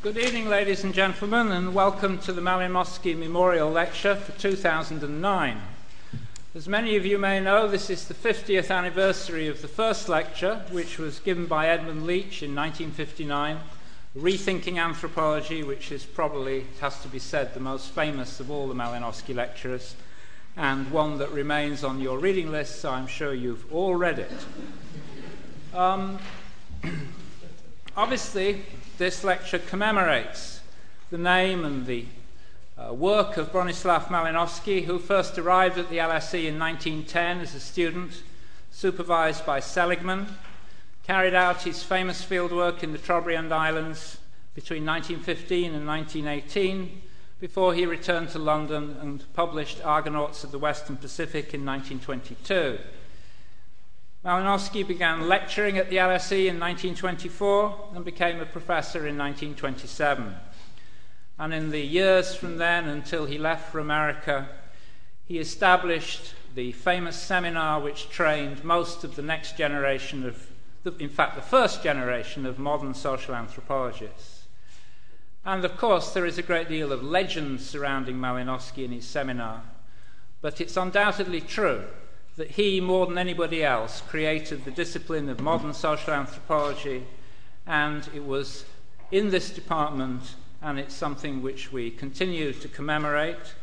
Good evening, ladies and gentlemen, and welcome to the Malinowski Memorial Lecture for 2009. As many of you may know, this is the 50th anniversary of the first lecture, which was given by Edmund Leach in 1959, Rethinking Anthropology, which is probably, it has to be said, the most famous of all the Malinowski lectures, and one that remains on your reading list, so I'm sure you've all read it. Um, obviously, this lecture commemorates the name and the uh, work of Bronislaw Malinowski, who first arrived at the LSE in 1910 as a student, supervised by Seligman, carried out his famous fieldwork in the Trobriand Islands between 1915 and 1918, before he returned to London and published Argonauts of the Western Pacific in 1922. Malinowski began lecturing at the LSE in 1924 and became a professor in 1927. And in the years from then until he left for America, he established the famous seminar which trained most of the next generation of, in fact, the first generation of modern social anthropologists. And of course, there is a great deal of legend surrounding Malinowski and his seminar, but it's undoubtedly true that he, more than anybody else, created the discipline of modern social anthropology, and it was in this department, and it's something which we continue to commemorate,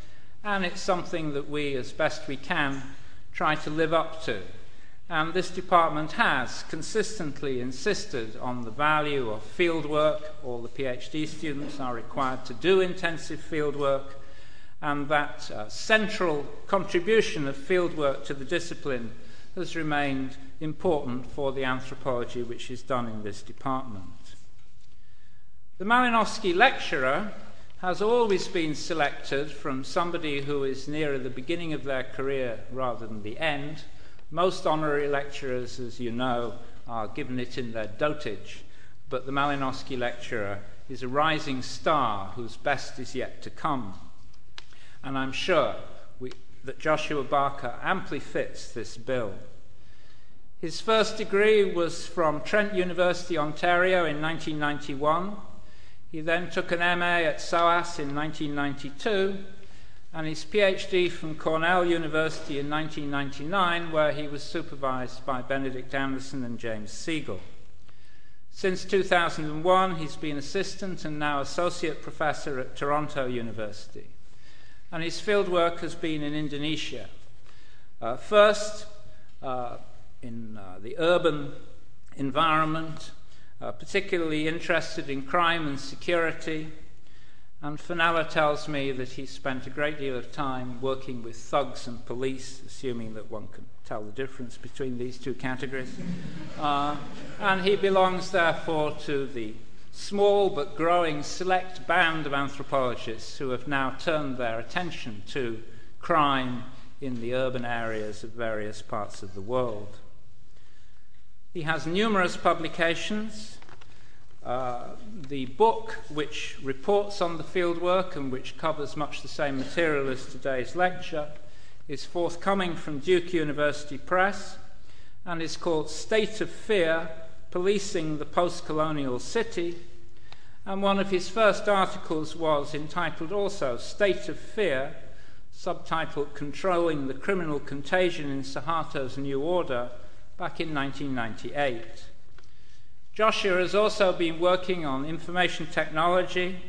and it's something that we, as best we can, try to live up to. And this department has consistently insisted on the value of fieldwork. All the PhD students are required to do intensive fieldwork and that uh, central contribution of fieldwork to the discipline has remained important for the anthropology which is done in this department. The Malinowski lecturer has always been selected from somebody who is nearer the beginning of their career rather than the end. Most honorary lecturers, as you know, are given it in their dotage, but the Malinowski lecturer is a rising star whose best is yet to come and I'm sure we, that Joshua Barker amply fits this bill. His first degree was from Trent University, Ontario in 1991. He then took an MA at SOAS in 1992 and his PhD from Cornell University in 1999, where he was supervised by Benedict Anderson and James Siegel. Since 2001, he's been assistant and now associate professor at Toronto University and his field work has been in Indonesia. Uh, first, uh, in uh, the urban environment, uh, particularly interested in crime and security. And Fenella tells me that he spent a great deal of time working with thugs and police, assuming that one can tell the difference between these two categories. Uh, and he belongs, therefore, to the small but growing select band of anthropologists who have now turned their attention to crime in the urban areas of various parts of the world. He has numerous publications. Uh, the book, which reports on the fieldwork and which covers much the same material as today's lecture, is forthcoming from Duke University Press and is called State of Fear policing the post colonial city, and one of his first articles was entitled also State of Fear, subtitled Controlling the Criminal Contagion in Suharto's New Order, back in 1998. Joshua has also been working on information technology,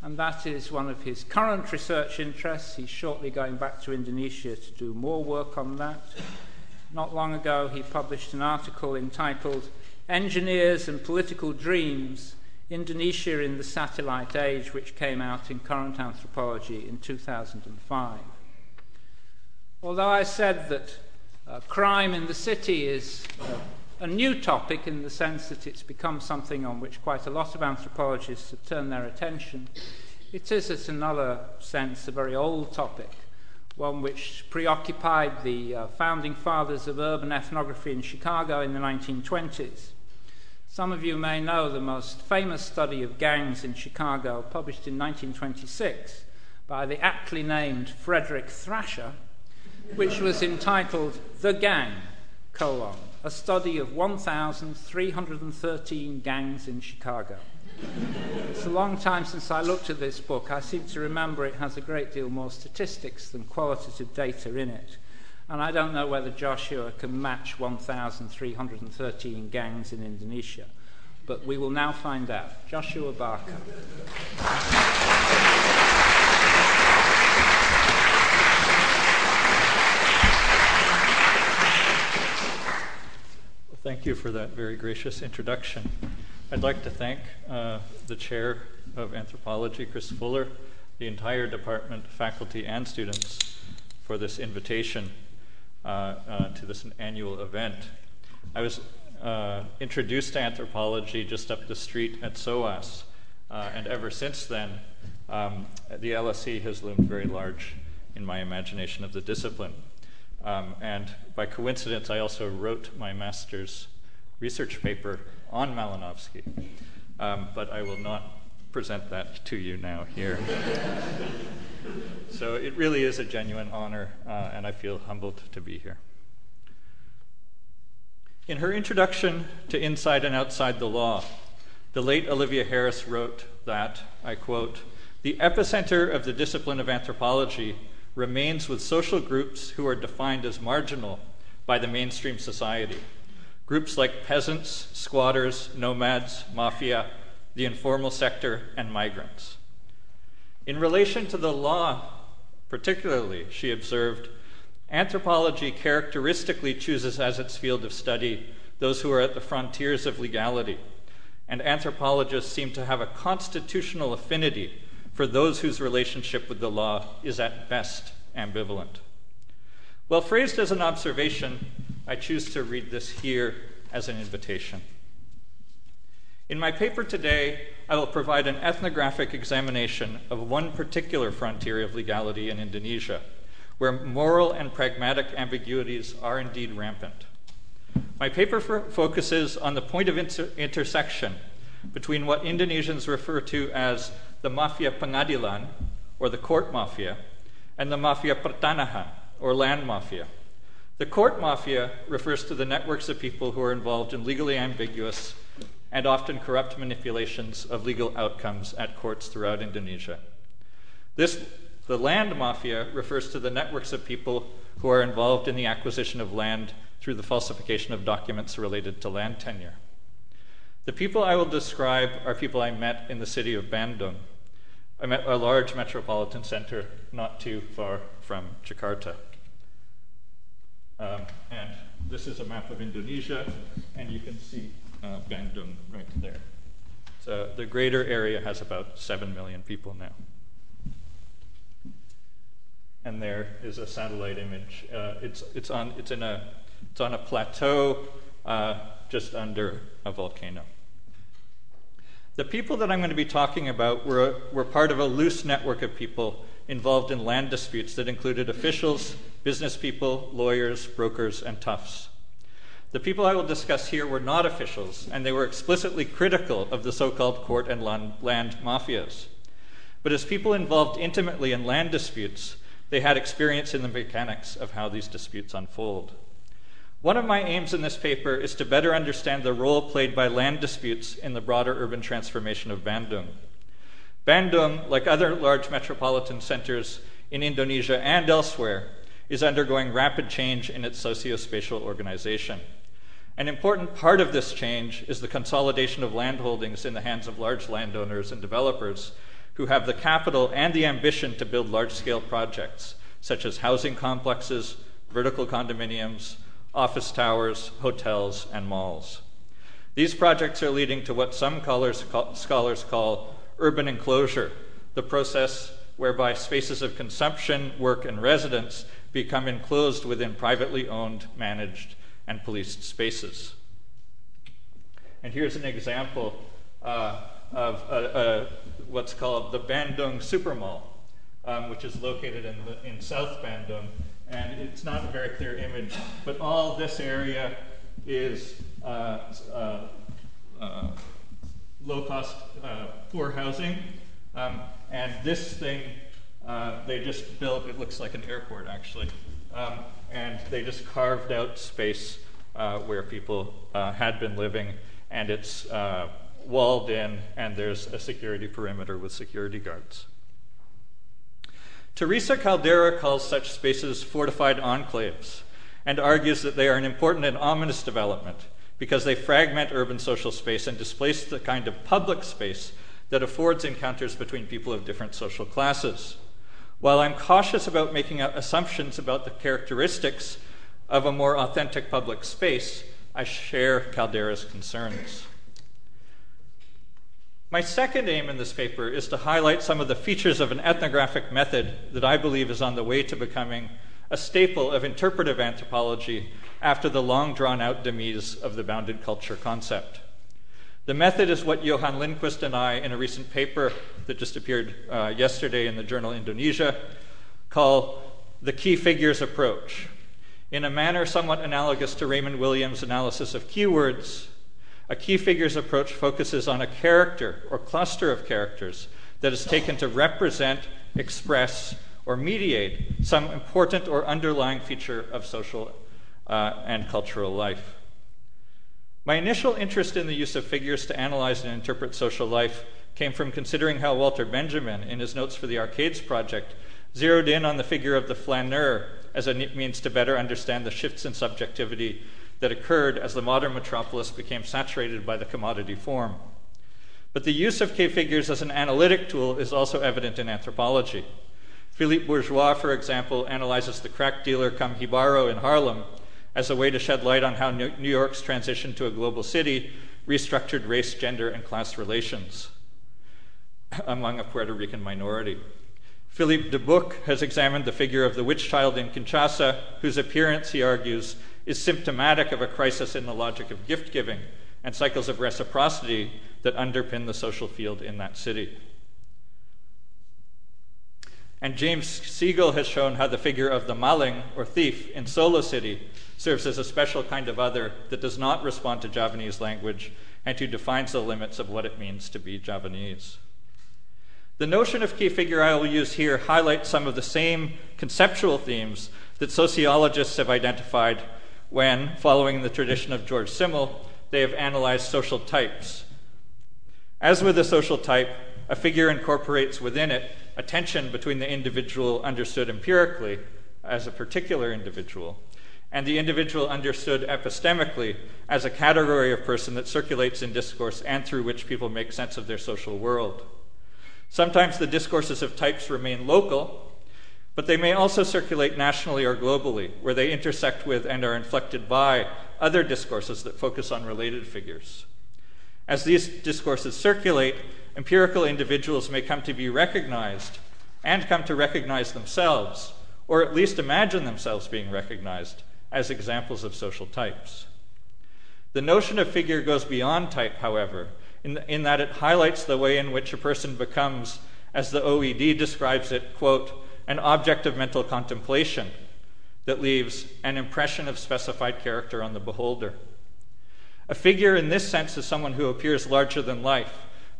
and that is one of his current research interests. He's shortly going back to Indonesia to do more work on that. Not long ago, he published an article entitled Engineers and Political Dreams Indonesia in the Satellite Age, which came out in Current Anthropology in 2005. Although I said that uh, crime in the city is uh, a new topic in the sense that it's become something on which quite a lot of anthropologists have turned their attention, it is, in another sense, a very old topic, one which preoccupied the uh, founding fathers of urban ethnography in Chicago in the 1920s. Some of you may know the most famous study of gangs in Chicago, published in 1926 by the aptly named Frederick Thrasher, which was entitled The Gang, colon, a study of 1,313 gangs in Chicago. it's a long time since I looked at this book. I seem to remember it has a great deal more statistics than qualitative data in it. And I don't know whether Joshua can match 1,313 gangs in Indonesia. But we will now find out. Joshua Barker. Thank you for that very gracious introduction. I'd like to thank uh, the chair of anthropology, Chris Fuller, the entire department, faculty, and students for this invitation to this annual event. I was uh, introduced to anthropology just up the street at SOAS, uh, and ever since then, um, the LSE has loomed very large in my imagination of the discipline. Um, and by coincidence, I also wrote my master's research paper on Malinowski. Um, but I will not present that to you now here. so it really is a genuine honor, uh, and I feel humbled to be here. In her introduction to Inside and Outside the Law, the late Olivia Harris wrote that, I quote, the epicenter of the discipline of anthropology remains with social groups who are defined as marginal by the mainstream society. Groups like peasants, squatters, nomads, mafia, the informal sector, and migrants. In relation to the law, particularly, she observed, anthropology characteristically chooses as its field of study those who are at the frontiers of legality, and anthropologists seem to have a constitutional affinity for those whose relationship with the law is at best ambivalent. Well phrased as an observation, I choose to read this here as an invitation. In my paper today, I will provide an ethnographic examination of one particular frontier of legality in Indonesia, where moral and pragmatic ambiguities are indeed rampant. My paper focuses on the point of inter- intersection between what Indonesians refer to as the mafia pengadilan, or the court mafia, and the mafia pertanahan, or land mafia. The court mafia refers to the networks of people who are involved in legally ambiguous and often corrupt manipulations of legal outcomes at courts throughout Indonesia. This, the land mafia refers to the networks of people who are involved in the acquisition of land through the falsification of documents related to land tenure. The people I will describe are people I met in the city of Bandung. A large metropolitan center not too far from Jakarta. Um, and this is a map of Indonesia, and you can see uh, right there. So the greater area has about 7 million people now. And there is a satellite image. Uh, it's, it's, on, it's, in a, it's on a plateau uh, just under a volcano. The people that I'm going to be talking about were, were part of a loose network of people involved in land disputes that included officials, business people, lawyers, brokers, and toughs. The people I will discuss here were not officials, and they were explicitly critical of the so called court and land mafias. But as people involved intimately in land disputes, they had experience in the mechanics of how these disputes unfold. One of my aims in this paper is to better understand the role played by land disputes in the broader urban transformation of Bandung. Bandung, like other large metropolitan centers in Indonesia and elsewhere, is undergoing rapid change in its socio-spatial organization. An important part of this change is the consolidation of landholdings in the hands of large landowners and developers who have the capital and the ambition to build large scale projects, such as housing complexes, vertical condominiums, office towers, hotels, and malls. These projects are leading to what some scholars call urban enclosure, the process whereby spaces of consumption, work, and residence become enclosed within privately owned, managed, and policed spaces. And here's an example uh, of what's called the Bandung Supermall, um, which is located in, the, in South Bandung and it's not a very clear image, but all this area is uh, uh, uh, low cost, poor housing. Um, and this thing they just built, it looks like an airport actually. Um, and they just carved out space uh, where people had been living, and it's walled in and there's a security perimeter with security guards. Teresa Caldeira calls such spaces fortified enclaves and argues that they are an important and ominous development because they fragment urban social space and displace the kind of public space that affords encounters between people of different social classes. While I'm cautious about making uh, assumptions about the characteristics of a more authentic public space, I share Caldeira's concerns. My second aim in this paper is to highlight some of the features of an ethnographic method that I believe is on the way to becoming a staple of interpretive anthropology after the long drawn out demise of the bounded culture concept. The method is what Johan Lindquist and I, in a recent paper that just appeared uh, yesterday in the journal Indonesia, call the key figures approach. In a manner somewhat analogous to Raymond Williams' analysis of keywords, a key figures approach focuses on a character or cluster of characters that is taken to represent, express, or mediate some important or underlying feature of social uh, and cultural life. My initial interest in the use of figures to analyze and interpret social life came from considering how Walter Benjamin, in his notes for the Arcades Project, zeroed in on the figure of the flaneur as a means to better understand the shifts in subjectivity that occurred as the modern metropolis became saturated by the commodity form. But the use of key figures as an analytic tool is also evident in anthropology. Philippe Bourgois, for example, analyzes the crack dealer Kam Hibaro in Harlem as a way to shed light on how New York's transition to a global city restructured race, gender, and class relations among a Puerto Rican minority. Filip De Boeck has examined the figure of the witch child in Kinshasa, whose appearance, he argues, is symptomatic of a crisis in the logic of gift giving and cycles of reciprocity that underpin the social field in that city. And James Siegel has shown how the figure of the maling, or thief, in Solo City serves as a special kind of other that does not respond to Javanese language and who defines the limits of what it means to be Javanese. The notion of key figure I will use here highlights some of the same conceptual themes that sociologists have identified when, following the tradition of George Simmel, they have analyzed social types. As with a social type, a figure incorporates within it a tension between the individual understood empirically as a particular individual and the individual understood epistemically as a category of person that circulates in discourse and through which people make sense of their social world. Sometimes the discourses of types remain local, but they may also circulate nationally or globally, where they intersect with and are inflected by other discourses that focus on related figures. As these discourses circulate, empirical individuals may come to be recognized and come to recognize themselves, or at least imagine themselves being recognized as examples of social types. The notion of figure goes beyond type, however, in, in that it highlights the way in which a person becomes, as the OED describes it, quote, an object of mental contemplation that leaves an impression of specified character on the beholder. A figure in this sense is someone who appears larger than life,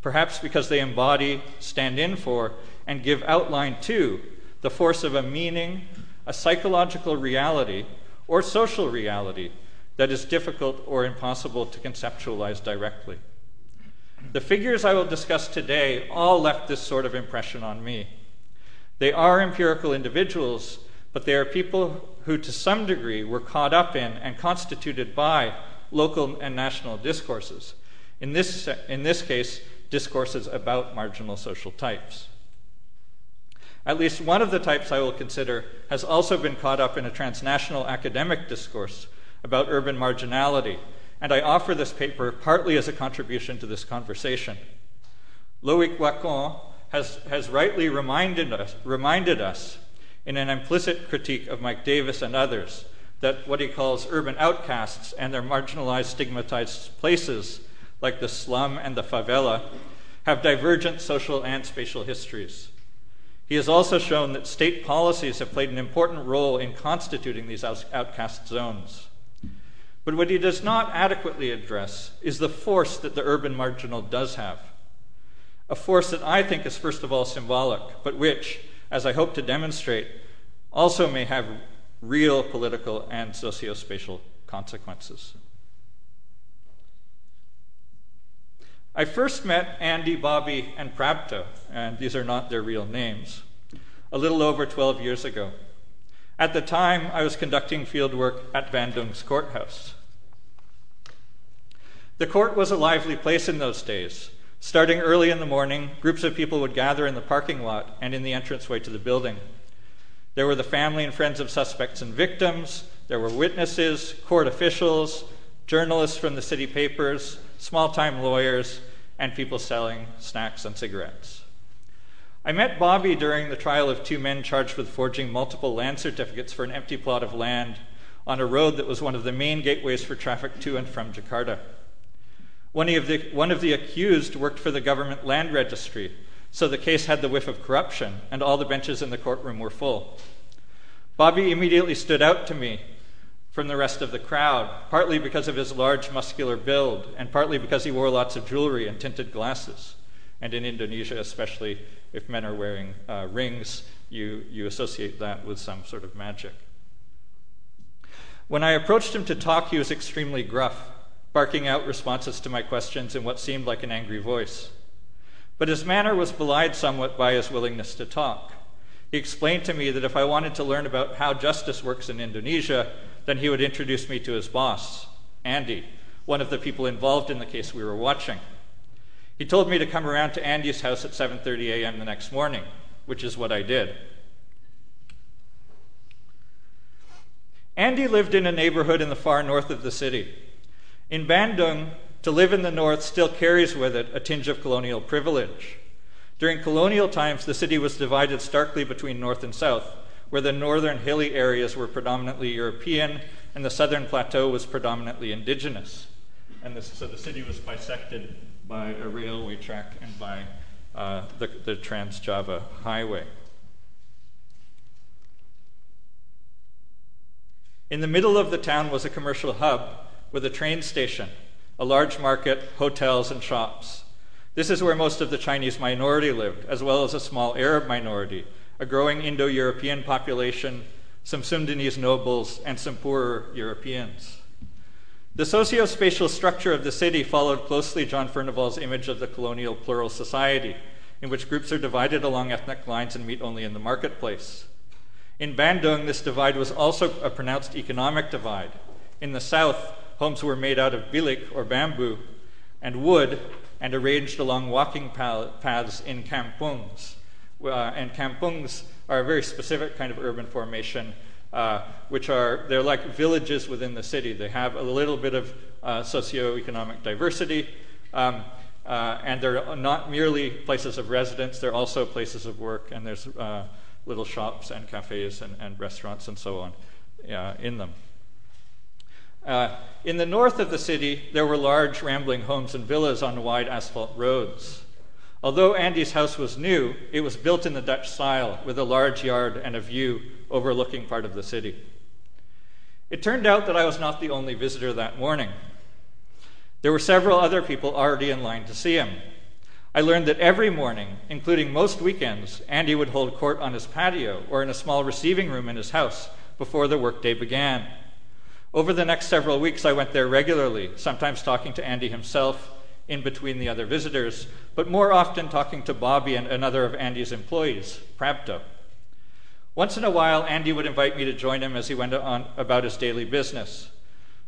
perhaps because they embody, stand in for, and give outline to the force of a meaning, a psychological reality or social reality that is difficult or impossible to conceptualize directly. The figures I will discuss today all left this sort of impression on me. They are empirical individuals, but they are people who, to some degree, were caught up in and constituted by local and national discourses. In this, in this case, discourses about marginal social types. At least one of the types I will consider has also been caught up in a transnational academic discourse about urban marginality, and I offer this paper partly as a contribution to this conversation. Loic Wacquant has, has rightly reminded us, reminded us in an implicit critique of Mike Davis and others that what he calls urban outcasts and their marginalized, stigmatized places, like the slum and the favela, have divergent social and spatial histories. He has also shown that state policies have played an important role in constituting these outcast zones. But what he does not adequately address is the force that the urban marginal does have. A force that I think is, first of all, symbolic, but which, as I hope to demonstrate, also may have real political and socio spatial consequences. I first met Andy, Bobby, and Prapto, and these are not their real names, a little over 12 years ago. At the time, I was conducting field work at Bandung's courthouse. The court was a lively place in those days. Starting early in the morning, groups of people would gather in the parking lot and in the entranceway to the building. There were the family and friends of suspects and victims, there were witnesses, court officials, journalists from the city papers, small time lawyers, and people selling snacks and cigarettes. I met Bobby during the trial of two men charged with forging multiple land certificates for an empty plot of land on a road that was one of the main gateways for traffic to and from Jakarta. One of the, one of the accused worked for the government land registry, so the case had the whiff of corruption, and all the benches in the courtroom were full. Bobby immediately stood out to me from the rest of the crowd, partly because of his large muscular build, and partly because he wore lots of jewelry and tinted glasses. And in Indonesia, especially if men are wearing uh, rings, you, you associate that with some sort of magic. When I approached him to talk, he was extremely gruff, barking out responses to my questions in what seemed like an angry voice. But his manner was belied somewhat by his willingness to talk. He explained to me that if I wanted to learn about how justice works in Indonesia, then he would introduce me to his boss, Andy, one of the people involved in the case we were watching. He told me to come around to Andy's house at 7:30 a.m. the next morning, which is what I did. Andy lived in a neighborhood in the far north of the city. In Bandung, to live in the north still carries with it a tinge of colonial privilege. During colonial times, the city was divided starkly between north and south, where the northern hilly areas were predominantly European and the southern plateau was predominantly indigenous. And this, so the city was bisected by a railway track and by uh, the, the Trans Java Highway. In the middle of the town was a commercial hub with a train station, a large market, hotels, and shops. This is where most of the Chinese minority lived, as well as a small Arab minority, a growing Indo European population, some Sundanese nobles, and some poorer Europeans. The socio-spatial structure of the city followed closely John Furnivall's image of the colonial plural society, in which groups are divided along ethnic lines and meet only in the marketplace. In Bandung, this divide was also a pronounced economic divide. In the south, homes were made out of bilik or bamboo and wood and arranged along walking paths in kampungs and kampungs are a very specific kind of urban formation, uh, which are they're like villages within the city. They have a little bit of uh, socioeconomic diversity, um, uh, and they're not merely places of residence. They're also places of work, and there's uh, little shops and cafes and, and, restaurants and so on uh, in them. in the north of the city, there were large rambling homes and villas on wide asphalt roads. Although Andy's house was new, it was built in the Dutch style with a large yard and a view overlooking part of the city. It turned out that I was not the only visitor that morning. There were several other people already in line to see him. I learned that every morning, including most weekends, Andy would hold court on his patio or in a small receiving room in his house before the workday began. Over the next several weeks, I went there regularly, sometimes talking to Andy himself, in between the other visitors, but more often talking to Bobby and another of Andy's employees, Prapto. Once in a while, Andy would invite me to join him as he went on about his daily business.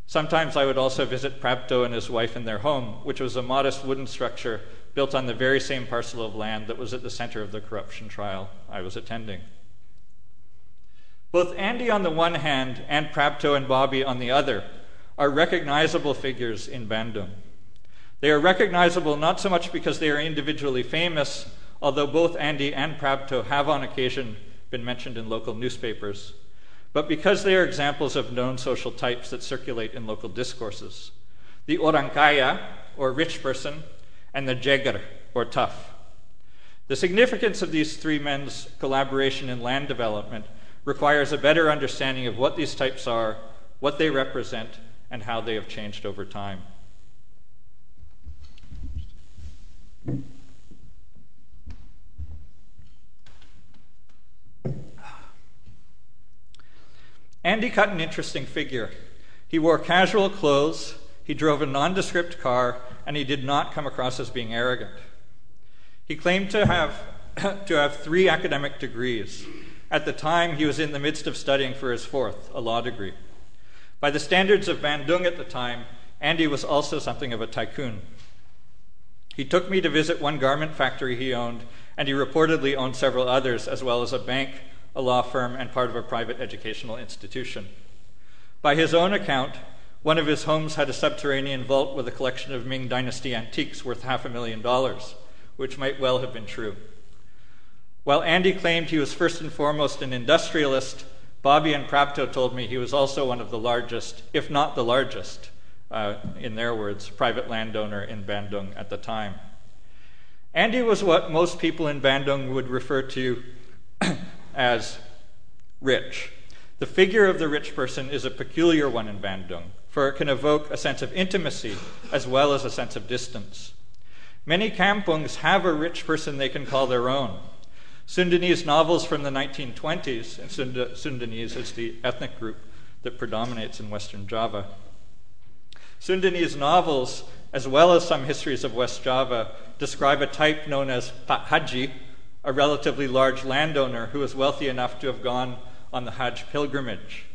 Sometimes I would also visit Prapto and his wife in their home, which was a modest wooden structure built on the very same parcel of land that was at the center of the corruption trial I was attending. Both Andy on the one hand and Prapto and Bobby on the other are recognizable figures in Bandung. They are recognizable not so much because they are individually famous, although both Andy and Prapto have on occasion been mentioned in local newspapers, but because they are examples of known social types that circulate in local discourses. The orang kaya, or rich person, and the jeger, or tough. The significance of these three men's collaboration in land development requires a better understanding of what these types are, what they represent, and how they have changed over time. Andy cut an interesting figure. He wore casual clothes, He drove a nondescript car, and he did not come across as being arrogant. He claimed to have, to have three academic degrees. At the time, he was in the midst of studying for his fourth, a law degree. By the standards of Bandung at the time, Andy was also something of a tycoon. He took me to visit one garment factory he owned, and he reportedly owned several others, as well as a bank, a law firm, and part of a private educational institution. By his own account, one of his homes had a subterranean vault with a collection of Ming Dynasty antiques worth half a million dollars, which might well have been true. While Andy claimed he was first and foremost an industrialist, Bobby and Prapto told me he was also one of the largest, if not the largest, uh, in their words, private landowner in Bandung at the time. Andy was what most people in Bandung would refer to as rich. The figure of the rich person is a peculiar one in Bandung, for it can evoke a sense of intimacy as well as a sense of distance. Many kampungs have a rich person they can call their own. Sundanese novels from the 1920s, and Sundanese is the ethnic group that predominates in Western Java, Sundanese novels, as well as some histories of West Java, describe a type known as Haji, a relatively large landowner who was wealthy enough to have gone on the Hajj pilgrimage.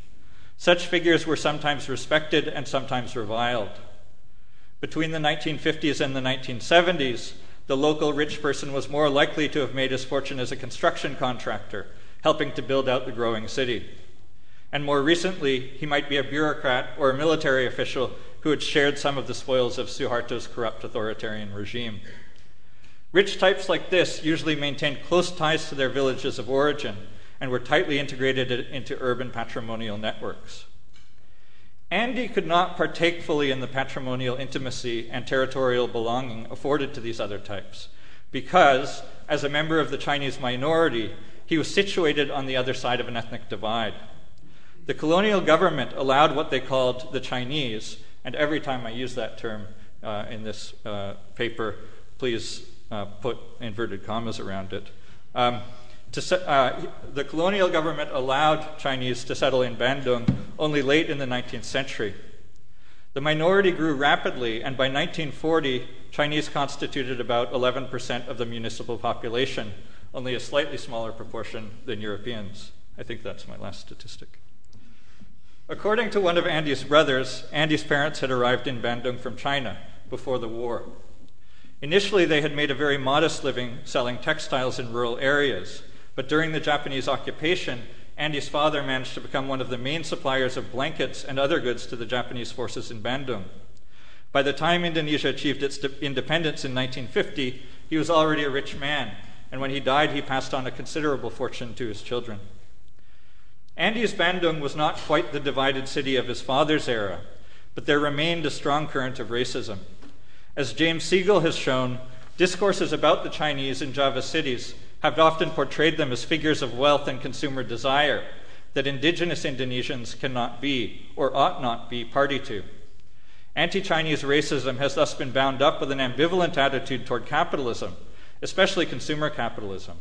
Such figures were sometimes respected and sometimes reviled. Between the 1950s and the 1970s, the local rich person was more likely to have made his fortune as a construction contractor, helping to build out the growing city. And more recently, he might be a bureaucrat or a military official who had shared some of the spoils of Suharto's corrupt authoritarian regime. Rich types like this usually maintained close ties to their villages of origin and were tightly integrated into urban patrimonial networks. Andy could not partake fully in the patrimonial intimacy and territorial belonging afforded to these other types because, as a member of the Chinese minority, he was situated on the other side of an ethnic divide. The colonial government allowed what they called the Chinese and every time I use that term uh, in this uh, paper, please uh, put inverted commas around it. Um, to, uh, the colonial government allowed Chinese to settle in Bandung only late in the 19th century. The minority grew rapidly, and by 1940, Chinese constituted about 11% of the municipal population, only a slightly smaller proportion than Europeans. I think that's my last statistic. According to one of Andy's brothers, Andy's parents had arrived in Bandung from China before the war. Initially, they had made a very modest living selling textiles in rural areas, but during the Japanese occupation, Andy's father managed to become one of the main suppliers of blankets and other goods to the Japanese forces in Bandung. By the time Indonesia achieved its independence in 1950, he was already a rich man, and when he died, he passed on a considerable fortune to his children. Andy's Bandung was not quite the divided city of his father's era, but there remained a strong current of racism. As James Siegel has shown, discourses about the Chinese in Java cities have often portrayed them as figures of wealth and consumer desire that indigenous Indonesians cannot be or ought not be party to. Anti Chinese racism has thus been bound up with an ambivalent attitude toward capitalism, especially consumer capitalism.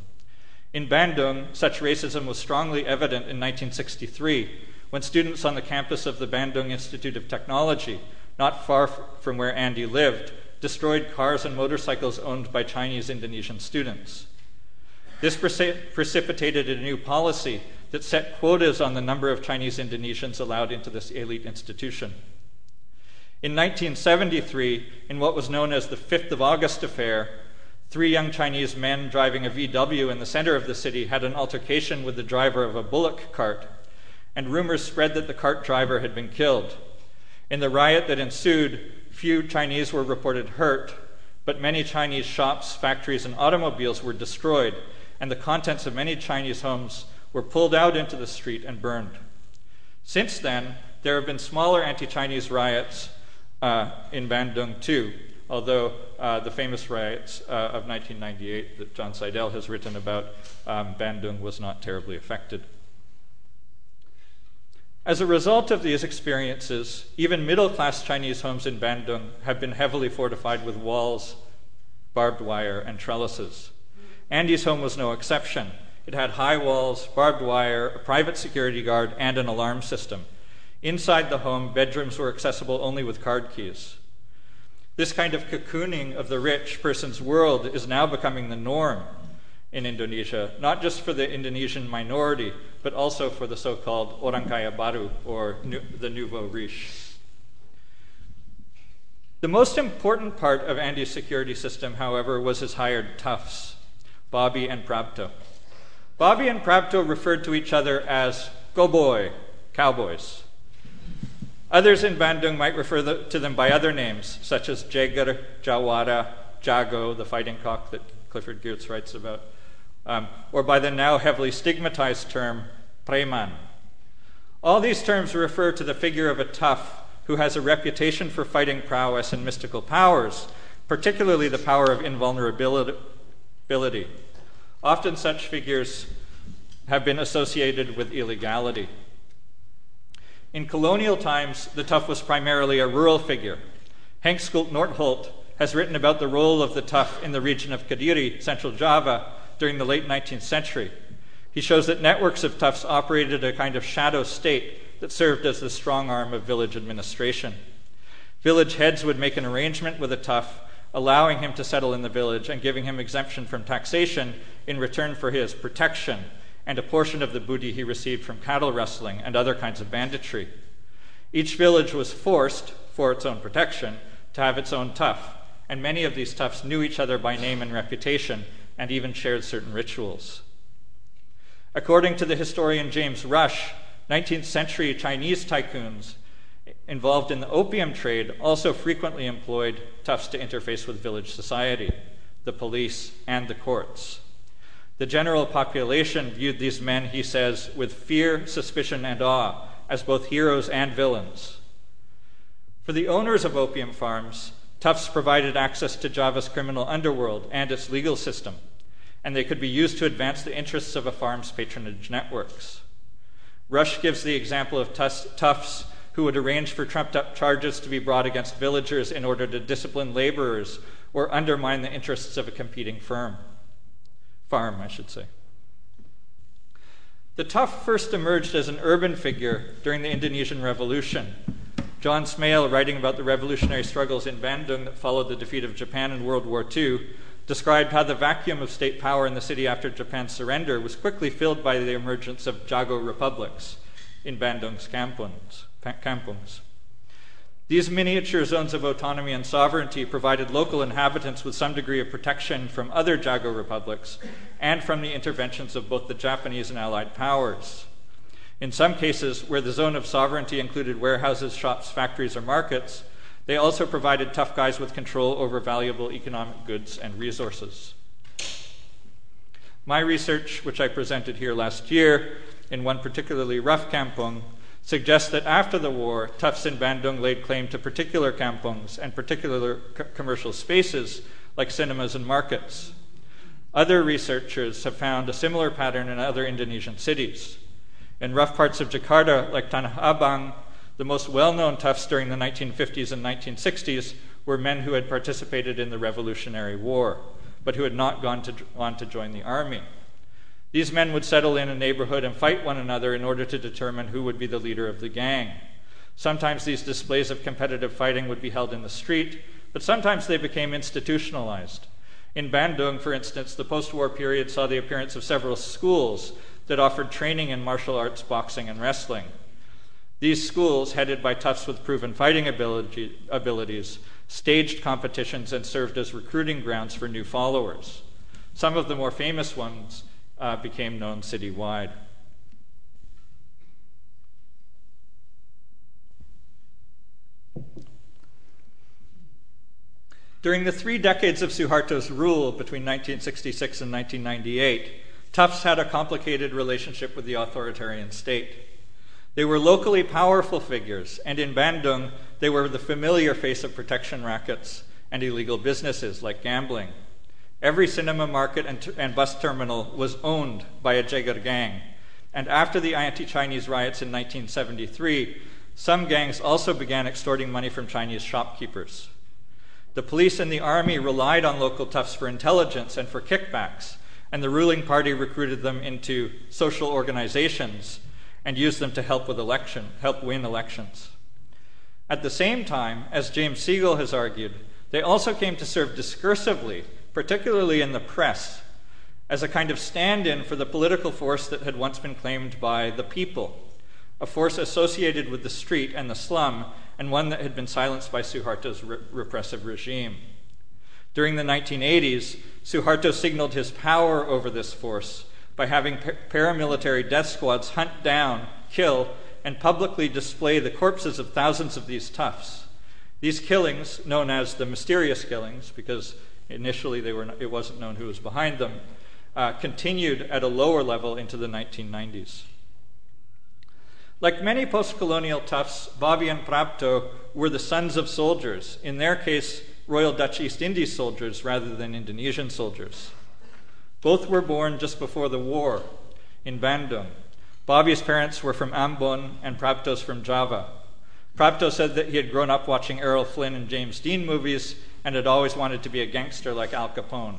In Bandung, such racism was strongly evident in 1963 when students on the campus of the Bandung Institute of Technology, not far from where Andy lived, destroyed cars and motorcycles owned by Chinese Indonesian students. This precipitated a new policy that set quotas on the number of Chinese Indonesians allowed into this elite institution. In 1973, in what was known as the 5th of August affair, Three young Chinese men driving a VW in the center of the city had an altercation with the driver of a bullock cart, and rumors spread that the cart driver had been killed. In the riot that ensued, few Chinese were reported hurt, but many Chinese shops, factories, and automobiles were destroyed, and the contents of many Chinese homes were pulled out into the street and burned. Since then, there have been smaller anti Chinese riots uh, in Bandung too, although uh, the famous riots uh, of 1998 that John Seidel has written about, um, Bandung was not terribly affected. As a result of these experiences, even middle class Chinese homes in Bandung have been heavily fortified with walls, barbed wire, and trellises. Andy's home was no exception. It had high walls, barbed wire, a private security guard, and an alarm system. Inside the home, bedrooms were accessible only with card keys. This kind of cocooning of the rich person's world is now becoming the norm in Indonesia, not just for the Indonesian minority, but also for the so called Orang Kaya Baru, or the Nouveau Riche. The most important part of Andy's security system, however, was his hired toughs, Bobby and Prapto. Bobby and Prapto referred to each other as go boy, cowboys. Others in Bandung might refer the, to them by other names, such as Jeger, Jawara, Jago, the fighting cock that Clifford Geertz writes about, um, or by the now heavily stigmatized term preman. All these terms refer to the figure of a tough who has a reputation for fighting prowess and mystical powers, particularly the power of invulnerability. Often such figures have been associated with illegality. In colonial times, the tough was primarily a rural figure. Henk Schulte Nordholt has written about the role of the tough in the region of Kediri, central Java, during the late 19th century. He shows that networks of toughs operated a kind of shadow state that served as the strong arm of village administration. Village heads would make an arrangement with a tough, allowing him to settle in the village and giving him exemption from taxation in return for his protection and a portion of the booty he received from cattle rustling and other kinds of banditry. Each village was forced, for its own protection, to have its own tough, and many of these toughs knew each other by name and reputation and even shared certain rituals. According to the historian James Rush, 19th century Chinese tycoons involved in the opium trade also frequently employed toughs to interface with village society, the police, and the courts. The general population viewed these men, he says, with fear, suspicion, and awe as both heroes and villains. For the owners of opium farms, Toughs provided access to Java's criminal underworld and its legal system, and they could be used to advance the interests of a farm's patronage networks. Rush gives the example of toughs who would arrange for trumped up charges to be brought against villagers in order to discipline laborers or undermine the interests of a competing firm farm, I should say. The tough first emerged as an urban figure during the Indonesian Revolution. John Smail, writing about the revolutionary struggles in Bandung that followed the defeat of Japan in World War II, described how the vacuum of state power in the city after Japan's surrender was quickly filled by the emergence of Jago republics in Bandung's kampungs. These miniature zones of autonomy and sovereignty provided local inhabitants with some degree of protection from other Jago republics and from the interventions of both the Japanese and Allied powers. In some cases, where the zone of sovereignty included warehouses, shops, factories, or markets, they also provided tough guys with control over valuable economic goods and resources. My research, which I presented here last year in one particularly rough kampung, suggests that after the war, Toughs in Bandung laid claim to particular kampungs and particular commercial spaces like cinemas and markets. Other researchers have found a similar pattern in other Indonesian cities. In rough parts of Jakarta, like Tanah Abang, the most well known toughs during the 1950s and 1960s were men who had participated in the Revolutionary War, but who had not gone to, on to join the army. These men would settle in a neighborhood and fight one another in order to determine who would be the leader of the gang. Sometimes these displays of competitive fighting would be held in the street, but sometimes they became institutionalized. In Bandung, for instance, the post war period saw the appearance of several schools that offered training in martial arts, boxing, and wrestling. These schools, headed by toughs with proven fighting ability, abilities, staged competitions and served as recruiting grounds for new followers. Some of the more famous ones uh, became known citywide. During the three decades of Suharto's rule between 1966 and 1998, Tufts had a complicated relationship with the authoritarian state. They were locally powerful figures, and in Bandung, they were the familiar face of protection rackets and illegal businesses like gambling. Every cinema market and, t- and bus terminal was owned by a Jeger gang. And after the anti Chinese riots in 1973, some gangs also began extorting money from Chinese shopkeepers. The police and the army relied on local toughs for intelligence and for kickbacks, and the ruling party recruited them into social organizations and used them to help with election, help win elections. At the same time, as James Siegel has argued, they also came to serve discursively, particularly in the press, as a kind of stand in for the political force that had once been claimed by the people, a force associated with the street and the slum, and one that had been silenced by Suharto's re- repressive regime. During the 1980s, Suharto signaled his power over this force by having paramilitary death squads hunt down, kill, and publicly display the corpses of thousands of these toughs. These killings, known as the mysterious killings, because initially it wasn't known who was behind them, uh, continued at a lower level into the 1990s. Like many post colonial toughs, Bobby and Prapto were the sons of soldiers, in their case, Royal Dutch East Indies soldiers rather than Indonesian soldiers. Both were born just before the war in Bandung. Bobby's parents were from Ambon and Prapto's from Java. Prapto said that he had grown up watching Errol Flynn and James Dean movies and had always wanted to be a gangster like Al Capone.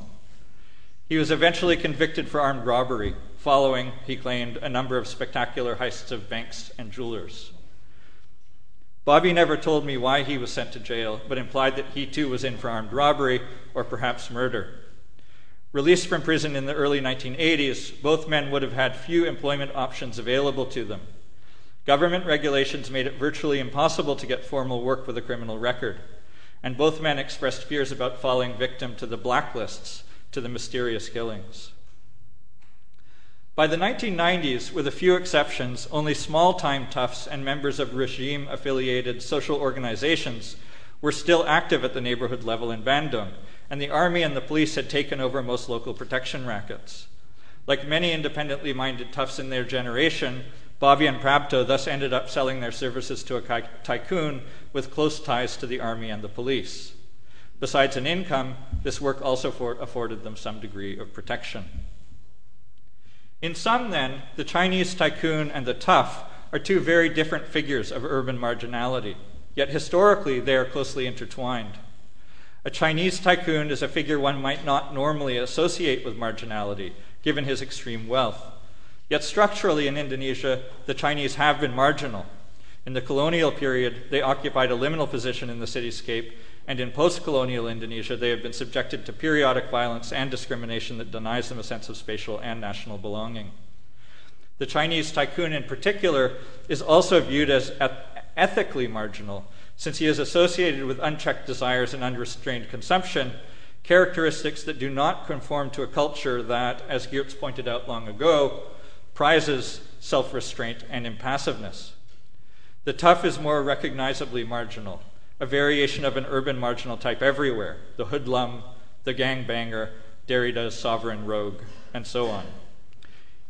He was eventually convicted for armed robbery, following, he claimed, a number of spectacular heists of banks and jewelers. Bobby never told me why he was sent to jail, but implied that he too was in for armed robbery or perhaps murder. Released from prison in the early 1980s, both men would have had few employment options available to them. Government regulations made it virtually impossible to get formal work with a criminal record, and both men expressed fears about falling victim to the blacklists to the mysterious killings. By the 1990s, with a few exceptions, only small time toughs and members of regime affiliated social organizations were still active at the neighborhood level in Bandung, and the army and the police had taken over most local protection rackets. Like many independently minded toughs in their generation, Bobby and Prapto thus ended up selling their services to a tycoon with close ties to the army and the police. Besides an income, this work also afforded them some degree of protection. In sum, then, the Chinese tycoon and the tough are two very different figures of urban marginality, yet historically they are closely intertwined. A Chinese tycoon is a figure one might not normally associate with marginality, given his extreme wealth. Yet structurally in Indonesia, the Chinese have been marginal. In the colonial period, they occupied a liminal position in the cityscape, and in post colonial Indonesia, they have been subjected to periodic violence and discrimination that denies them a sense of spatial and national belonging. The Chinese tycoon, in particular, is also viewed as ethically marginal since he is associated with unchecked desires and unrestrained consumption, characteristics that do not conform to a culture that, as Geertz pointed out long ago, prizes self restraint and impassiveness. The tough is more recognizably marginal, a variation of an urban marginal type everywhere the hoodlum, the gangbanger, Derrida's sovereign rogue, and so on.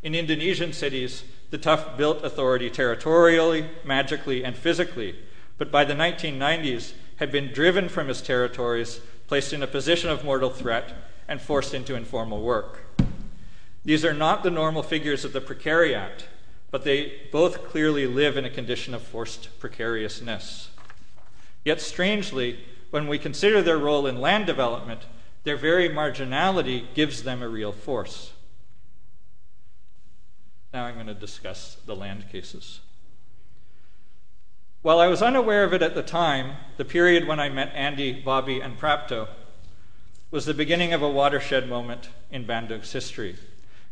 In Indonesian cities, the tough built authority territorially, magically, and physically but by the 1990s had been driven from his territories, placed in a position of mortal threat, and forced into informal work. These are not the normal figures of the precariat, but they both clearly live in a condition of forced precariousness. Yet, strangely, when we consider their role in land development, their very marginality gives them a real force. Now I'm going to discuss the land cases. While I was unaware of it at the time, the period when I met Andy, Bobby, and Prapto was the beginning of a watershed moment in Bandung's history,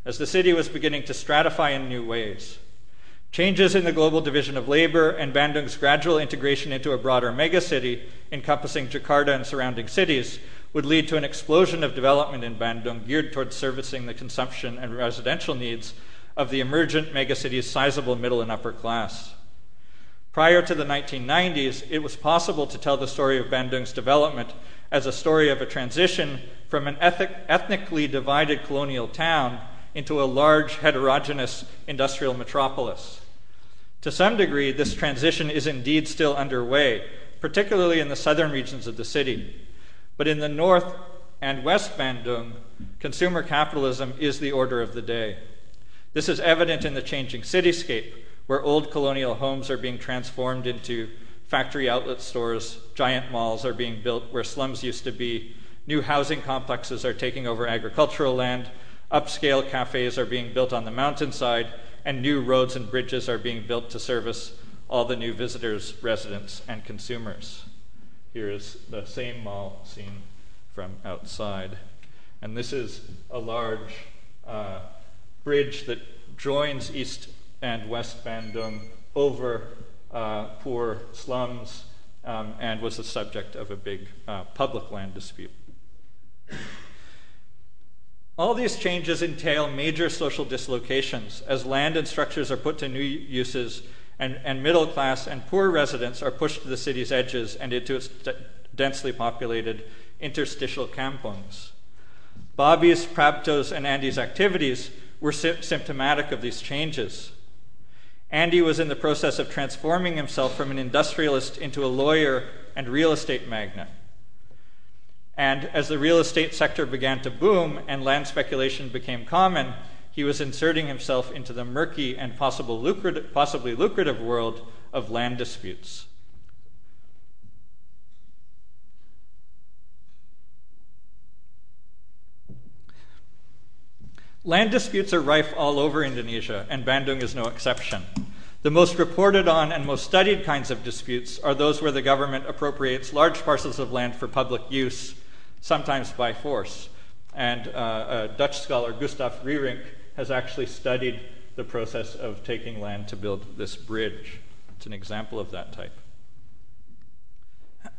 as the city was beginning to stratify in new ways. Changes in the global division of labor and Bandung's gradual integration into a broader megacity encompassing Jakarta and surrounding cities would lead to an explosion of development in Bandung geared towards servicing the consumption and residential needs of the emergent megacity's sizable middle and upper class. Prior to the 1990s, it was possible to tell the story of Bandung's development as a story of a transition from an ethnically divided colonial town into a large, heterogeneous industrial metropolis. To some degree, this transition is indeed still underway, particularly in the southern regions of the city. But in the north and west Bandung, consumer capitalism is the order of the day. This is evident in the changing cityscape where old colonial homes are being transformed into factory outlet stores, giant malls are being built where slums used to be, new housing complexes are taking over agricultural land, upscale cafes are being built on the mountainside, and new roads and bridges are being built to service all the new visitors, residents, and consumers. Here is the same mall seen from outside. And this is a large uh, bridge that joins East and West Bandung over uh, poor slums um, and was the subject of a big uh, public land dispute. All these changes entail major social dislocations as land and structures are put to new uses, and, and middle class and poor residents are pushed to the city's edges and into its d- densely populated interstitial kampongs. Bobby's, Prapto's, and Andy's activities were sy- symptomatic of these changes. Andy was in the process of transforming himself from an industrialist into a lawyer and real estate magnate. And as the real estate sector began to boom and land speculation became common, he was inserting himself into the murky and possible possibly lucrative world of land disputes. Land disputes are rife all over Indonesia, and Bandung is no exception. The most reported on and most studied kinds of disputes are those where the government appropriates large parcels of land for public use, sometimes by force. And uh, a Dutch scholar, Gustav Reerink, has actually studied the process of taking land to build this bridge. It's an example of that type.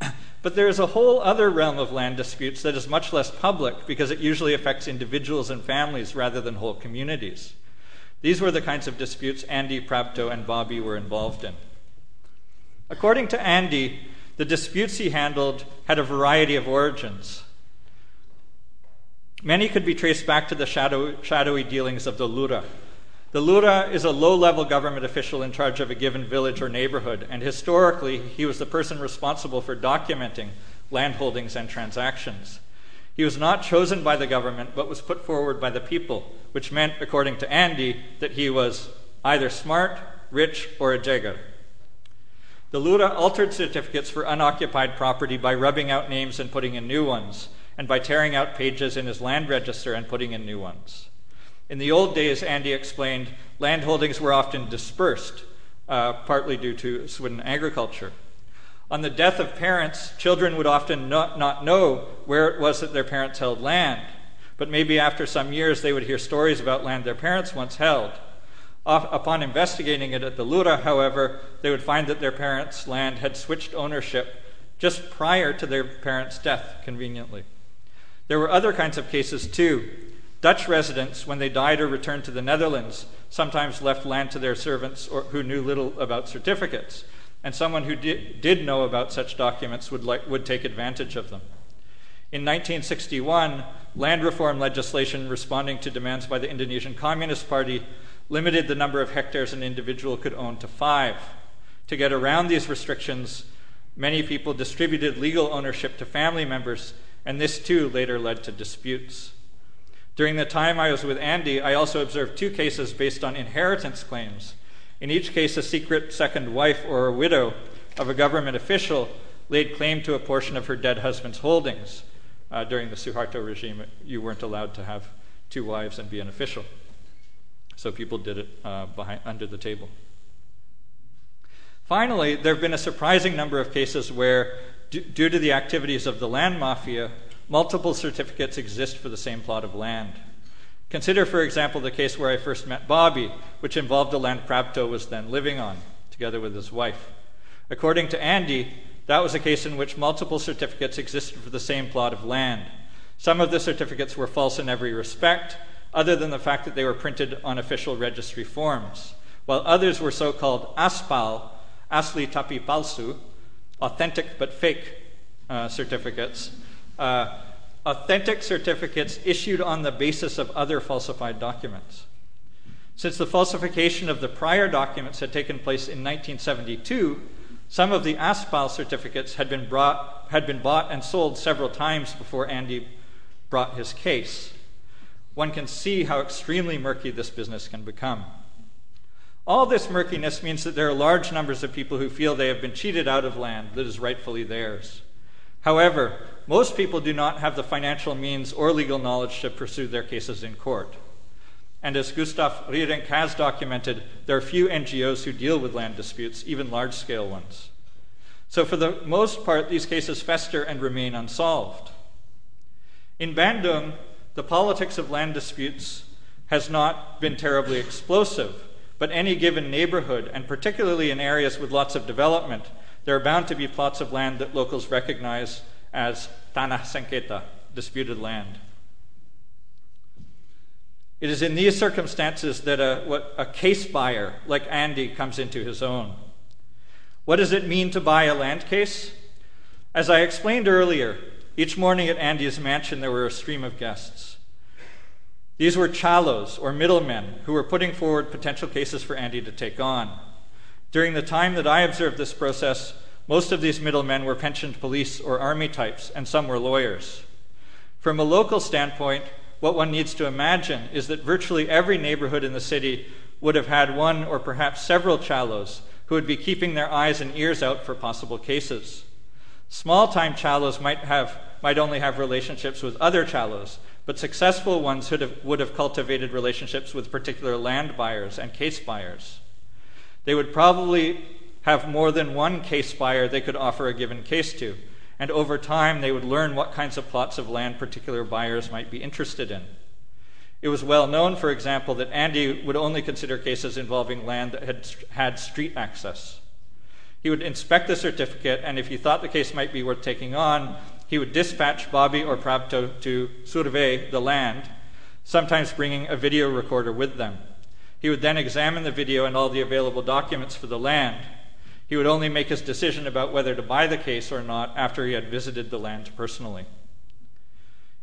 But there is a whole other realm of land disputes that is much less public because it usually affects individuals and families rather than whole communities. These were the kinds of disputes Andy, Prapto, and Bobby were involved in. According to Andy, the disputes he handled had a variety of origins. Many could be traced back to the shadow, shadowy dealings of the Lurah, the Lurah is a low level government official in charge of a given village or neighborhood, and historically, he was the person responsible for documenting landholdings and transactions. He was not chosen by the government, but was put forward by the people, which meant, according to Andy, that he was either smart, rich, or a jeger. The Lurah altered certificates for unoccupied property by rubbing out names and putting in new ones, and by tearing out pages in his land register and putting in new ones. In the old days, Andy explained, land holdings were often dispersed, uh, partly due to Swidden agriculture. On the death of parents, children would often not, not know where it was that their parents held land, but maybe after some years they would hear stories about land their parents once held. Upon investigating it at the Lurah, however, they would find that their parents' land had switched ownership just prior to their parents' death, conveniently. There were other kinds of cases too. Dutch residents, when they died or returned to the Netherlands, sometimes left land to their servants or, who knew little about certificates, and someone who did, did know about such documents would, like, would take advantage of them. In 1961, land reform legislation responding to demands by the Indonesian Communist Party limited the number of hectares an individual could own to five. To get around these restrictions, many people distributed legal ownership to family members, and this too later led to disputes. During the time I was with Andy, I also observed two cases based on inheritance claims. In each case, a secret second wife or a widow of a government official laid claim to a portion of her dead husband's holdings. Uh, during the Suharto regime, you weren't allowed to have two wives and be an official. So people did it uh, behind, under the table. Finally, there have been a surprising number of cases where, due to the activities of the land mafia, multiple certificates exist for the same plot of land. Consider, for example, the case where I first met Bobby, which involved the land Prapto was then living on, together with his wife. According to Andy, that was a case in which multiple certificates existed for the same plot of land. Some of the certificates were false in every respect, other than the fact that they were printed on official registry forms, while others were so called aspal, asli tapi palsu, authentic but fake uh, certificates, uh, authentic certificates issued on the basis of other falsified documents. Since the falsification of the prior documents had taken place in 1972, some of the ASPAL certificates had been, brought, had been bought and sold several times before Andy brought his case. One can see how extremely murky this business can become. All this murkiness means that there are large numbers of people who feel they have been cheated out of land that is rightfully theirs. However, most people do not have the financial means or legal knowledge to pursue their cases in court. And as Gustav Reerink has documented, there are few NGOs who deal with land disputes, even large scale ones. So, for the most part, these cases fester and remain unsolved. In Bandung, the politics of land disputes has not been terribly explosive, but any given neighborhood, and particularly in areas with lots of development, there are bound to be plots of land that locals recognize as tanah sengketa, disputed land. It is in these circumstances that a, what, a case buyer like Andy comes into his own. What does it mean to buy a land case? As I explained earlier, each morning at Andy's mansion there were a stream of guests. These were calos, or middlemen, who were putting forward potential cases for Andy to take on. During the time that I observed this process, most of these middlemen were pensioned police or army types, and some were lawyers. From a local standpoint, what one needs to imagine is that virtually every neighborhood in the city would have had one or perhaps several calos who would be keeping their eyes and ears out for possible cases. Small time calos might, have, might only have relationships with other calos, but successful ones would have, would have cultivated relationships with particular land buyers and case buyers. They would probably have more than one case buyer they could offer a given case to, and over time they would learn what kinds of plots of land particular buyers might be interested in. It was well known, for example, that Andy would only consider cases involving land that had had street access. He would inspect the certificate, and if he thought the case might be worth taking on, he would dispatch Bobby or Prapto to survey the land, sometimes bringing a video recorder with them. He would then examine the video and all the available documents for the land. He would only make his decision about whether to buy the case or not after he had visited the land personally.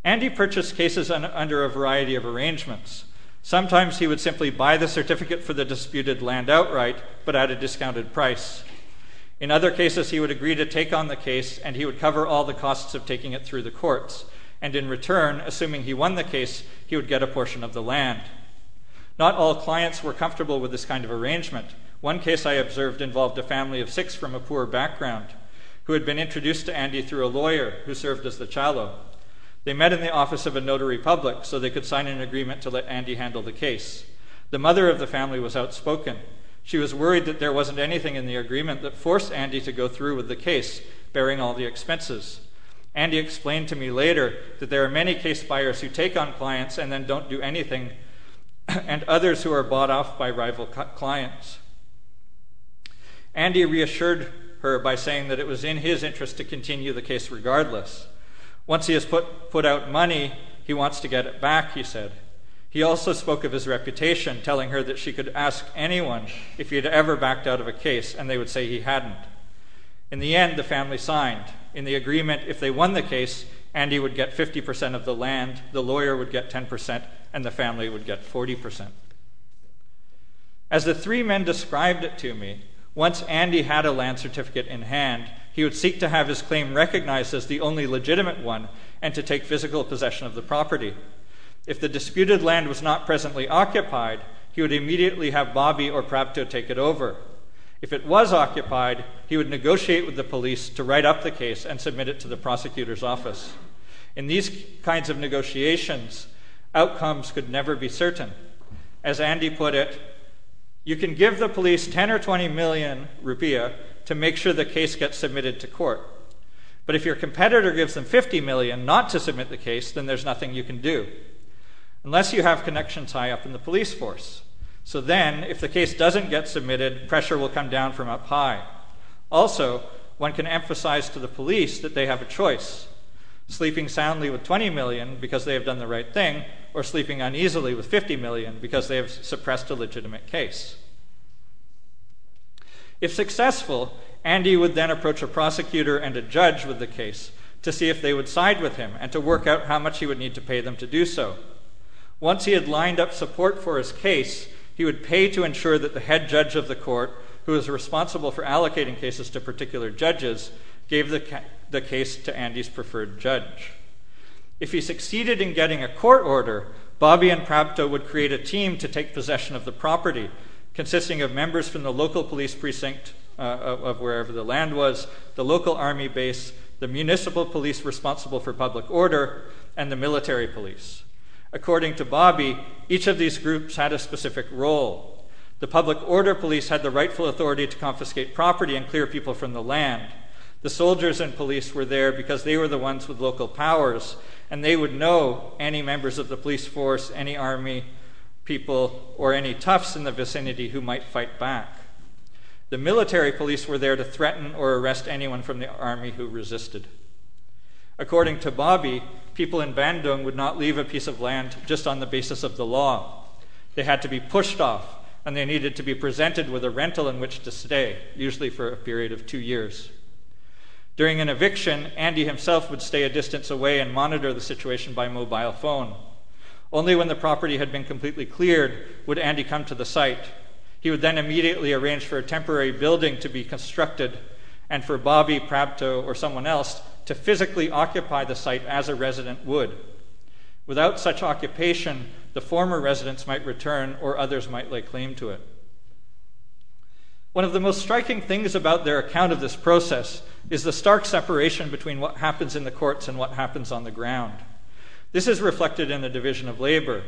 Andy purchased cases un- under a variety of arrangements. Sometimes he would simply buy the certificate for the disputed land outright, but at a discounted price. In other cases, he would agree to take on the case and he would cover all the costs of taking it through the courts. And in return, assuming he won the case, he would get a portion of the land. Not all clients were comfortable with this kind of arrangement. One case I observed involved a family of six from a poor background who had been introduced to Andy through a lawyer who served as the calo. They met in the office of a notary public so they could sign an agreement to let Andy handle the case. The mother of the family was outspoken. She was worried that there wasn't anything in the agreement that forced Andy to go through with the case, bearing all the expenses. Andy explained to me later that there are many case buyers who take on clients and then don't do anything, and others who are bought off by rival clients. Andy reassured her by saying that it was in his interest to continue the case regardless. Once he has put, put out money, he wants to get it back, he said. He also spoke of his reputation, telling her that she could ask anyone if he had ever backed out of a case, and they would say he hadn't. In the end, the family signed. In the agreement, if they won the case, Andy would get 50% of the land, the lawyer would get 10%, and the family would get 40%. As the three men described it to me, once Andy had a land certificate in hand, he would seek to have his claim recognized as the only legitimate one and to take physical possession of the property. If the disputed land was not presently occupied, he would immediately have Bobby or Prapto take it over. If it was occupied, he would negotiate with the police to write up the case and submit it to the prosecutor's office. In these kinds of negotiations, outcomes could never be certain. As Andy put it, you can give the police 10 or 20 million rupiah to make sure the case gets submitted to court. But if your competitor gives them 50 million not to submit the case, then there's nothing you can do unless you have connections high up in the police force. So then, if the case doesn't get submitted, pressure will come down from up high. Also, one can emphasize to the police that they have a choice sleeping soundly with 20 million because they have done the right thing, or sleeping uneasily with 50 million because they have suppressed a legitimate case. If successful, Andy would then approach a prosecutor and a judge with the case to see if they would side with him and to work out how much he would need to pay them to do so. Once he had lined up support for his case, he would pay to ensure that the head judge of the court, who is responsible for allocating cases to particular judges, gave the, ca- the case to Andy's preferred judge. If he succeeded in getting a court order, Bobby and Prapto would create a team to take possession of the property, consisting of members from the local police precinct uh, of, of wherever the land was, the local army base, the municipal police responsible for public order, and the military police. According to Bobby, each of these groups had a specific role. The public order police had the rightful authority to confiscate property and clear people from the land. The soldiers and police were there because they were the ones with local powers, and they would know any members of the police force, any army people, or any toughs in the vicinity who might fight back. The military police were there to threaten or arrest anyone from the army who resisted. According to Bobby, people in Bandung would not leave a piece of land just on the basis of the law. They had to be pushed off, and they needed to be presented with a rental in which to stay, usually for a period of two years. During an eviction, Andy himself would stay a distance away and monitor the situation by mobile phone. Only when the property had been completely cleared would Andy come to the site he would then immediately arrange for a temporary building to be constructed and for Bobby, Prapto, or someone else to physically occupy the site as a resident would. Without such occupation, the former residents might return or others might lay claim to it. One of the most striking things about their account of this process is the stark separation between what happens in the courts and what happens on the ground. This is reflected in the division of labor.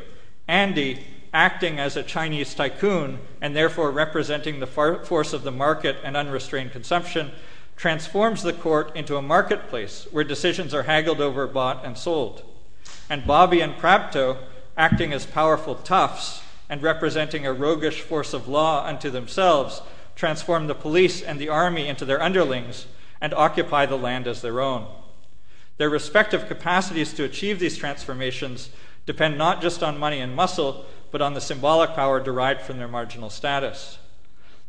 Andy, acting as a Chinese tycoon and therefore representing the force of the market and unrestrained consumption, transforms the court into a marketplace where decisions are haggled over, bought, and sold. And Bobby and Prapto, acting as powerful toughs and representing a roguish force of law unto themselves, transform the police and the army into their underlings and occupy the land as their own. Their respective capacities to achieve these transformations depend not just on money and muscle, but on the symbolic power derived from their marginal status.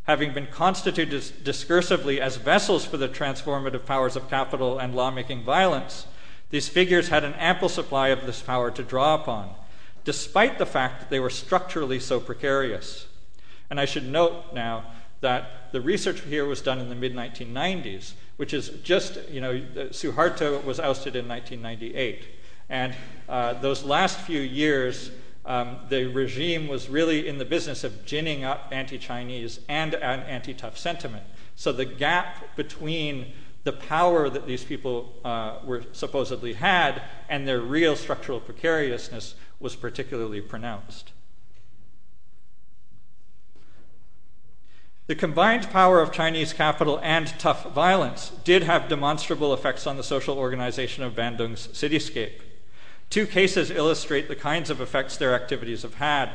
Having been constituted discursively as vessels for the transformative powers of capital and lawmaking violence, these figures had an ample supply of this power to draw upon, despite the fact that they were structurally so precarious. And I should note now that the research here was done in the mid 1990s, which is just, you know, Suharto was ousted in 1998. And uh, those last few years, um, the regime was really in the business of ginning up anti Chinese and anti tough sentiment. So the gap between the power that these people uh, were supposedly had and their real structural precariousness was particularly pronounced. The combined power of Chinese capital and tough violence did have demonstrable effects on the social organization of Bandung's cityscape. Two cases illustrate the kinds of effects their activities have had.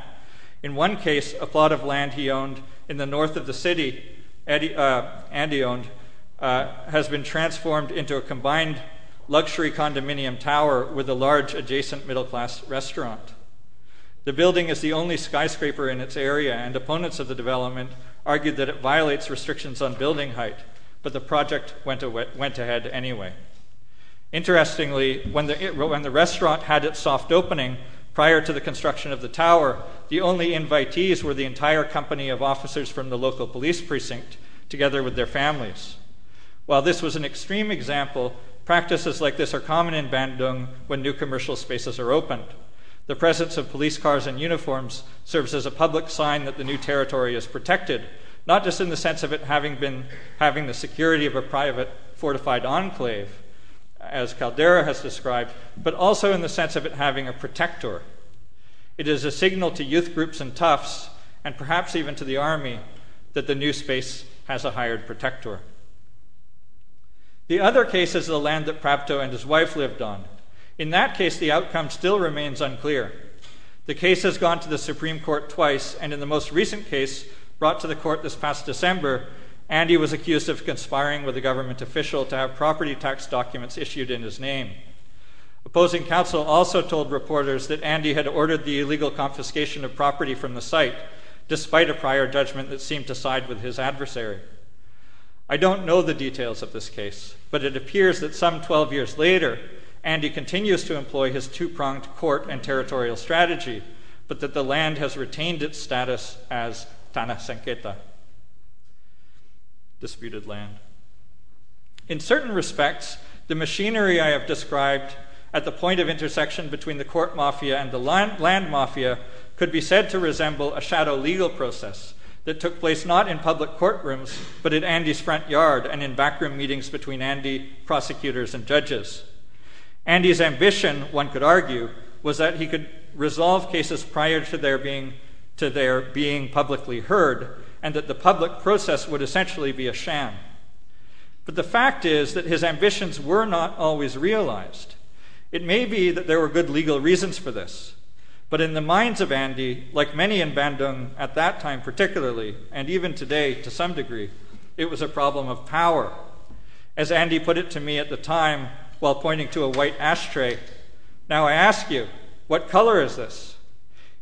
In one case, a plot of land he owned in the north of the city, Eddie, uh, Andy owned, uh, has been transformed into a combined luxury condominium tower with a large adjacent middle class restaurant. The building is the only skyscraper in its area, and opponents of the development argued that it violates restrictions on building height, but the project went, went ahead anyway. Interestingly, when the, when the restaurant had its soft opening prior to the construction of the tower, the only invitees were the entire company of officers from the local police precinct, together with their families. While this was an extreme example, practices like this are common in Bandung when new commercial spaces are opened. The presence of police cars and uniforms serves as a public sign that the new territory is protected, not just in the sense of it having been having the security of a private fortified enclave, as Caldeira has described, but also in the sense of it having a protector. It is a signal to youth groups and toughs, and perhaps even to the army, that the new space has a hired protector. The other case is the land that Prapto and his wife lived on. In that case, the outcome still remains unclear. The case has gone to the Supreme Court twice, and in the most recent case, brought to the court this past December, Andy was accused of conspiring with a government official to have property tax documents issued in his name. Opposing counsel also told reporters that Andy had ordered the illegal confiscation of property from the site, despite a prior judgment that seemed to side with his adversary. I don't know the details of this case, but it appears that some 12 years later, Andy continues to employ his two pronged court and territorial strategy, but that the land has retained its status as Tanah Sengketa disputed land. In certain respects, the machinery I have described at the point of intersection between the court mafia and the land, mafia could be said to resemble a shadow legal process that took place not in public courtrooms, but in Andy's front yard and in backroom meetings between Andy, prosecutors, and judges. Andy's ambition, one could argue, was that he could resolve cases prior to their being, to their being publicly heard, and that the public process would essentially be a sham. But the fact is that his ambitions were not always realized. It may be that there were good legal reasons for this, but in the minds of Andy, like many in Bandung at that time particularly, and even today to some degree, it was a problem of power. As Andy put it to me at the time while pointing to a white ashtray, now I ask you, what color is this?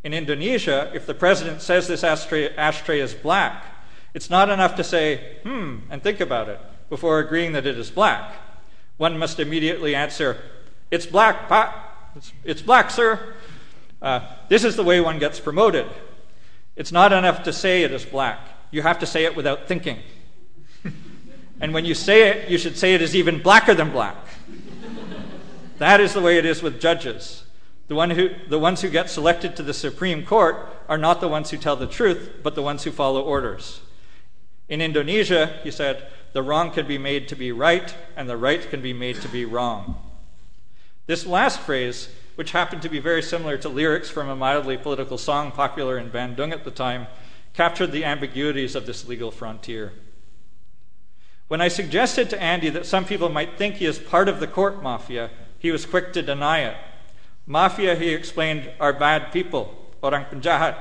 In Indonesia, if the president says this ashtray, ashtray is black, it's not enough to say, hmm, and think about it before agreeing that it is black. One must immediately answer, it's black, pa. It's, it's black, sir. Uh, this is the way one gets promoted. It's not enough to say it is black. You have to say it without thinking. and when you say it, you should say it is even blacker than black. that is the way it is with judges. The, one who, the ones who get selected to the Supreme Court are not the ones who tell the truth, but the ones who follow orders. In Indonesia, he said, the wrong can be made to be right, and the right can be made to be wrong. This last phrase, which happened to be very similar to lyrics from a mildly political song popular in Bandung at the time, captured the ambiguities of this legal frontier. When I suggested to Andy that some people might think he is part of the court mafia, he was quick to deny it. Mafia, he explained, are bad people, orang penjahat,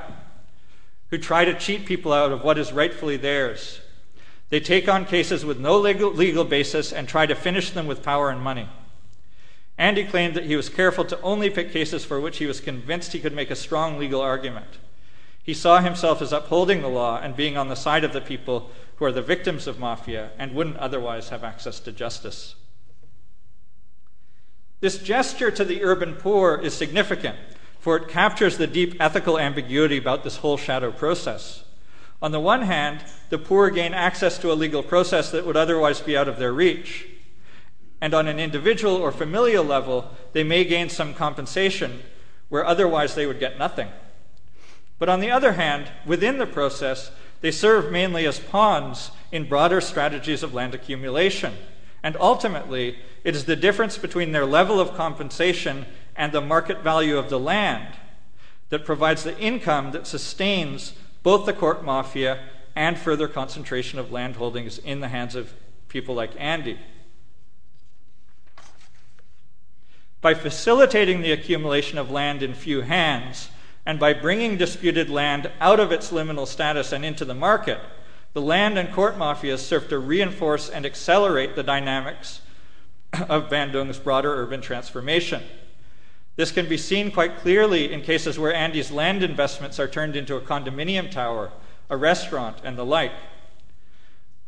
who try to cheat people out of what is rightfully theirs. They take on cases with no legal, legal basis and try to finish them with power and money. Andy claimed that he was careful to only pick cases for which he was convinced he could make a strong legal argument. He saw himself as upholding the law and being on the side of the people who are the victims of mafia and wouldn't otherwise have access to justice. This gesture to the urban poor is significant, for it captures the deep ethical ambiguity about this whole shadow process. On the one hand, the poor gain access to a legal process that would otherwise be out of their reach. And on an individual or familial level, they may gain some compensation where otherwise they would get nothing. But on the other hand, within the process, they serve mainly as pawns in broader strategies of land accumulation. And ultimately, it is the difference between their level of compensation and the market value of the land that provides the income that sustains both the court mafia and further concentration of land holdings in the hands of people like Andy. By facilitating the accumulation of land in few hands, and by bringing disputed land out of its liminal status and into the market, the land and court mafias serve to reinforce and accelerate the dynamics of Bandung's broader urban transformation. This can be seen quite clearly in cases where Andy's land investments are turned into a condominium tower, a restaurant, and the like.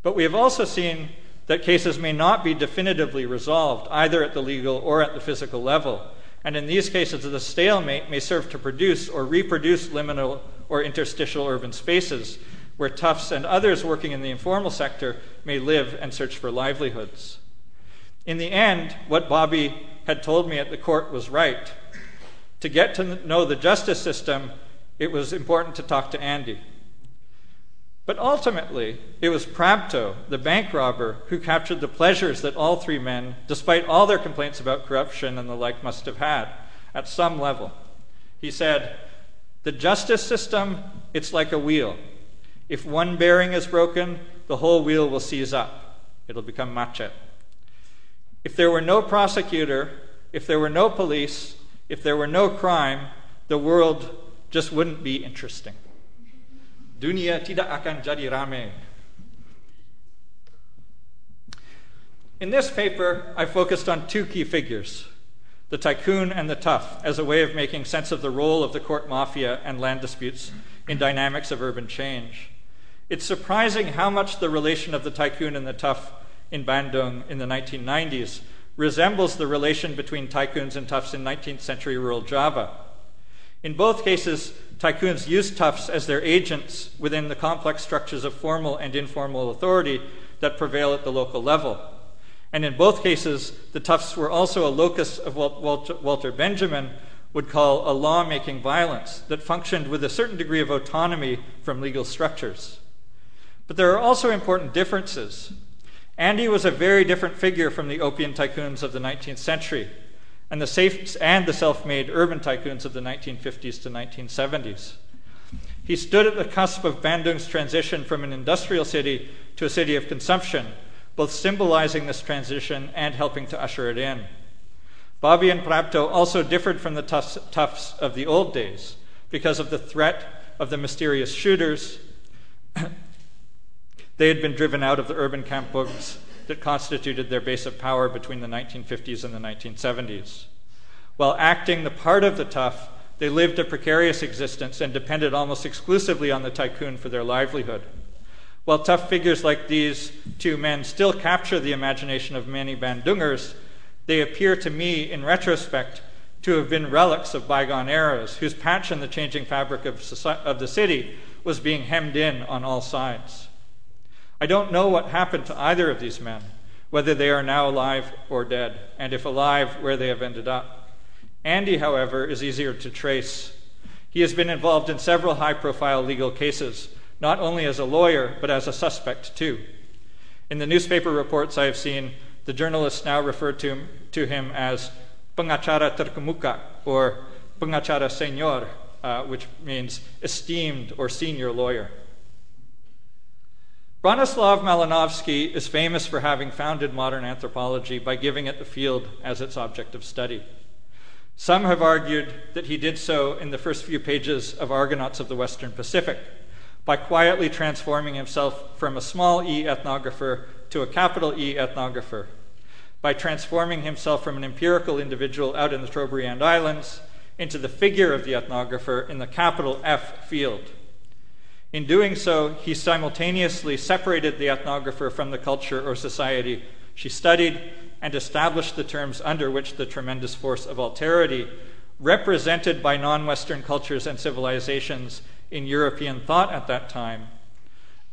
But we have also seen that cases may not be definitively resolved, either at the legal or at the physical level. And in these cases, the stalemate may serve to produce or reproduce liminal or interstitial urban spaces where toughs and others working in the informal sector may live and search for livelihoods. In the end, what Bobby had told me at the court was right. To get to know the justice system, it was important to talk to Andy. But ultimately, it was Prapto, the bank robber, who captured the pleasures that all three men, despite all their complaints about corruption and the like, must have had at some level. He said, The justice system, it's like a wheel. If one bearing is broken, the whole wheel will seize up. It'll become macet. If there were no prosecutor, if there were no police, if there were no crime, the world just wouldn't be interesting. Dunia tidak akan jadi rame. In this paper, I focused on two key figures the tycoon and the tough, as a way of making sense of the role of the court mafia and land disputes in dynamics of urban change. It's surprising how much the relation of the tycoon and the tough in Bandung in the 1990s resembles the relation between tycoons and toughs in 19th century rural Java. In both cases, tycoons used toughs as their agents within the complex structures of formal and informal authority that prevail at the local level. And in both cases, the toughs were also a locus of what Walter Benjamin would call a law making violence that functioned with a certain degree of autonomy from legal structures. But there are also important differences. Andy was a very different figure from the opium tycoons of the 19th century. and the, safe, and the self-made urban tycoons of the 1950s to 1970s. He stood at the cusp of Bandung's transition from an industrial city to a city of consumption, both symbolizing this transition and helping to usher it in. Bobby and Prapto also differed from the toughs of the old days because of the threat of the mysterious shooters. They had been driven out of the urban kampungs that constituted their base of power between the 1950s and the 1970s. While acting the part of the tough, they lived a precarious existence and depended almost exclusively on the tycoon for their livelihood. While tough figures like these two men still capture the imagination of many Bandungers, they appear to me, in retrospect, to have been relics of bygone eras, whose patch in the changing fabric of, society, of the city was being hemmed in on all sides. I don't know what happened to either of these men, whether they are now alive or dead, and if alive, where they have ended up. Andy, however, is easier to trace. He has been involved in several high profile legal cases, not only as a lawyer, but as a suspect too. In the newspaper reports I have seen, the journalists now refer to him, to him as pengacara terkemuka, or pengacara senor, uh, which means esteemed or senior lawyer. Bronislaw Malinowski is famous for having founded modern anthropology by giving it the field as its object of study. Some have argued that he did so in the first few pages of Argonauts of the Western Pacific by quietly transforming himself from a small e ethnographer to a capital E ethnographer, by transforming himself from an empirical individual out in the Trobriand Islands into the figure of the ethnographer in the capital F field. In doing so, he simultaneously separated the ethnographer from the culture or society she studied and established the terms under which the tremendous force of alterity, represented by non Western cultures and civilizations in European thought at that time,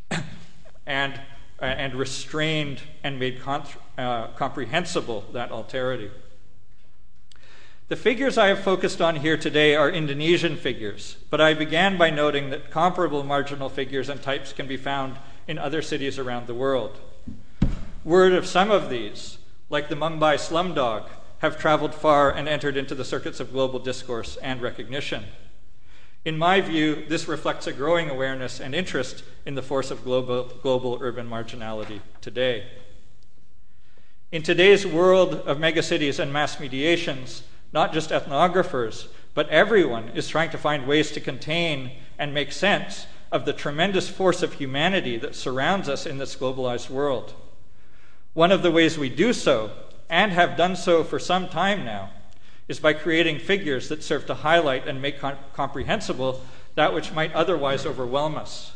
and, and restrained and made uh, comprehensible that alterity. The figures I have focused on here today are Indonesian figures, but I began by noting that comparable marginal figures and types can be found in other cities around the world. Word of some of these, like the Mumbai slumdog, have traveled far and entered into the circuits of global discourse and recognition. In my view, this reflects a growing awareness and interest in the force of global, global urban marginality today. In today's world of megacities and mass mediations, not just ethnographers, but everyone is trying to find ways to contain and make sense of the tremendous force of humanity that surrounds us in this globalized world. One of the ways we do so, and have done so for some time now, is by creating figures that serve to highlight and make com- comprehensible that which might otherwise overwhelm us.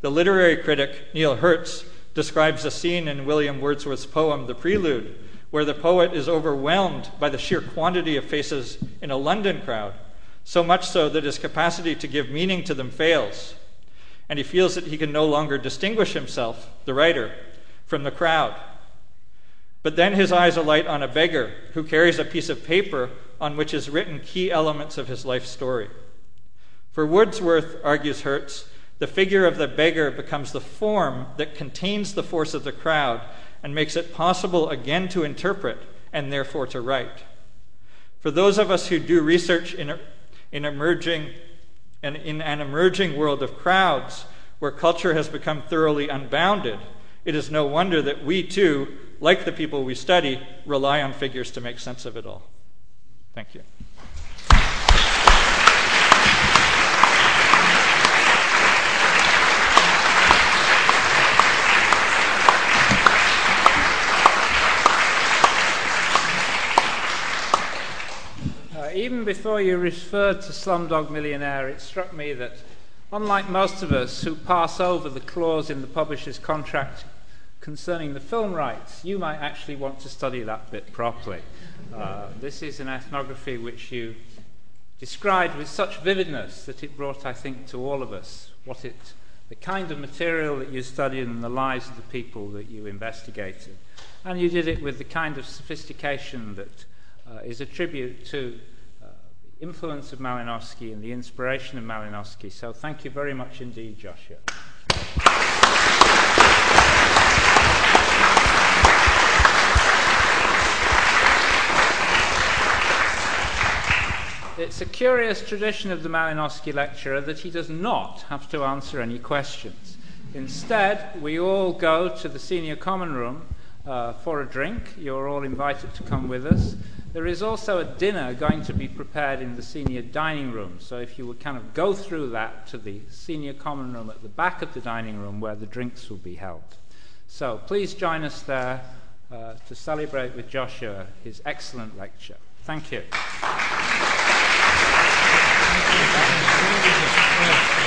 The literary critic Neil Hertz describes a scene in William Wordsworth's poem, The Prelude, where the poet is overwhelmed by the sheer quantity of faces in a London crowd, so much so that his capacity to give meaning to them fails. And he feels that he can no longer distinguish himself, the writer, from the crowd. But then his eyes alight on a beggar who carries a piece of paper on which is written key elements of his life story. For Wordsworth, argues Hertz, the figure of the beggar becomes the form that contains the force of the crowd and makes it possible again to interpret and therefore to write. For those of us who do research in, in emerging and in an emerging world of crowds where culture has become thoroughly unbounded, it is no wonder that we too, like the people we study, rely on figures to make sense of it all. Thank you. Even before you referred to Slumdog Millionaire, it struck me that, unlike most of us who pass over the clause in the publisher's contract concerning the film rights, you might actually want to study that bit properly. Uh, this is an ethnography which you described with such vividness that it brought, I think, to all of us what it, the kind of material that you studied and the lives of the people that you investigated. And you did it with the kind of sophistication that uh, is a tribute to influence of Malinowski and the inspiration of Malinowski. So thank you very much indeed, Joshua. It's a curious tradition of the Malinowski lecturer that he does not have to answer any questions. Instead, we all go to the senior common room uh, for a drink. You're all invited to come with us. There is also a dinner going to be prepared in the senior dining room. So if you would kind of go through that to the senior common room at the back of the dining room where the drinks will be held. So please join us there uh, to celebrate with Joshua his excellent lecture. Thank you. Thank you.